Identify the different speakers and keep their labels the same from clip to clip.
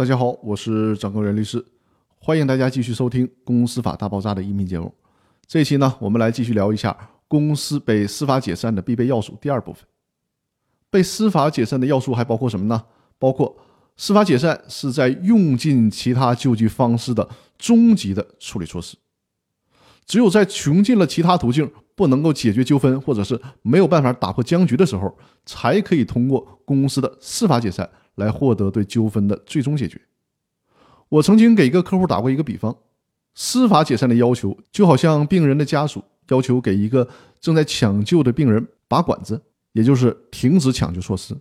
Speaker 1: 大家好，我是张根元律师，欢迎大家继续收听《公司法大爆炸》的音频节目。这一期呢，我们来继续聊一下公司被司法解散的必备要素第二部分。被司法解散的要素还包括什么呢？包括司法解散是在用尽其他救济方式的终极的处理措施，只有在穷尽了其他途径不能够解决纠纷，或者是没有办法打破僵局的时候，才可以通过公司的司法解散。来获得对纠纷的最终解决。我曾经给一个客户打过一个比方：司法解散的要求，就好像病人的家属要求给一个正在抢救的病人拔管子，也就是停止抢救措施。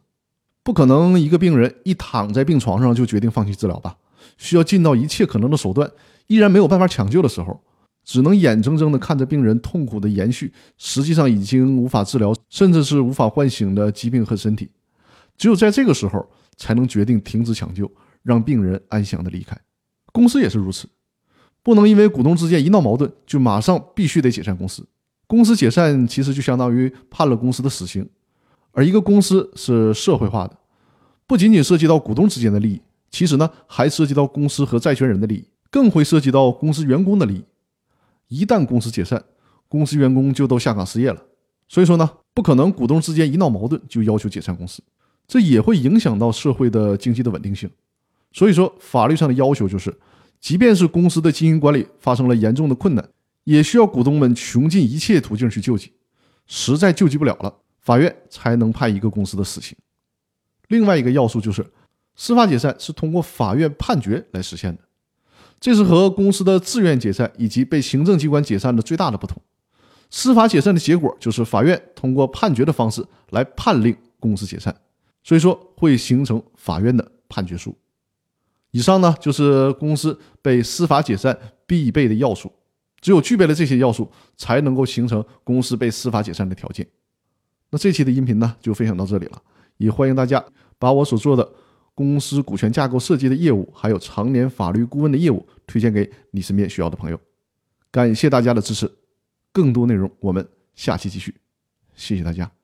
Speaker 1: 不可能一个病人一躺在病床上就决定放弃治疗吧？需要尽到一切可能的手段，依然没有办法抢救的时候，只能眼睁睁地看着病人痛苦的延续，实际上已经无法治疗，甚至是无法唤醒的疾病和身体。只有在这个时候。才能决定停止抢救，让病人安详的离开。公司也是如此，不能因为股东之间一闹矛盾，就马上必须得解散公司。公司解散其实就相当于判了公司的死刑。而一个公司是社会化的，不仅仅涉及到股东之间的利益，其实呢还涉及到公司和债权人的利益，更会涉及到公司员工的利益。一旦公司解散，公司员工就都下岗失业了。所以说呢，不可能股东之间一闹矛盾就要求解散公司。这也会影响到社会的经济的稳定性，所以说法律上的要求就是，即便是公司的经营管理发生了严重的困难，也需要股东们穷尽一切途径去救济，实在救济不了了，法院才能判一个公司的死刑。另外一个要素就是，司法解散是通过法院判决来实现的，这是和公司的自愿解散以及被行政机关解散的最大的不同。司法解散的结果就是法院通过判决的方式来判令公司解散。所以说会形成法院的判决书。以上呢就是公司被司法解散必备的要素，只有具备了这些要素，才能够形成公司被司法解散的条件。那这期的音频呢就分享到这里了，也欢迎大家把我所做的公司股权架构设计的业务，还有常年法律顾问的业务推荐给你身边需要的朋友。感谢大家的支持，更多内容我们下期继续，谢谢大家。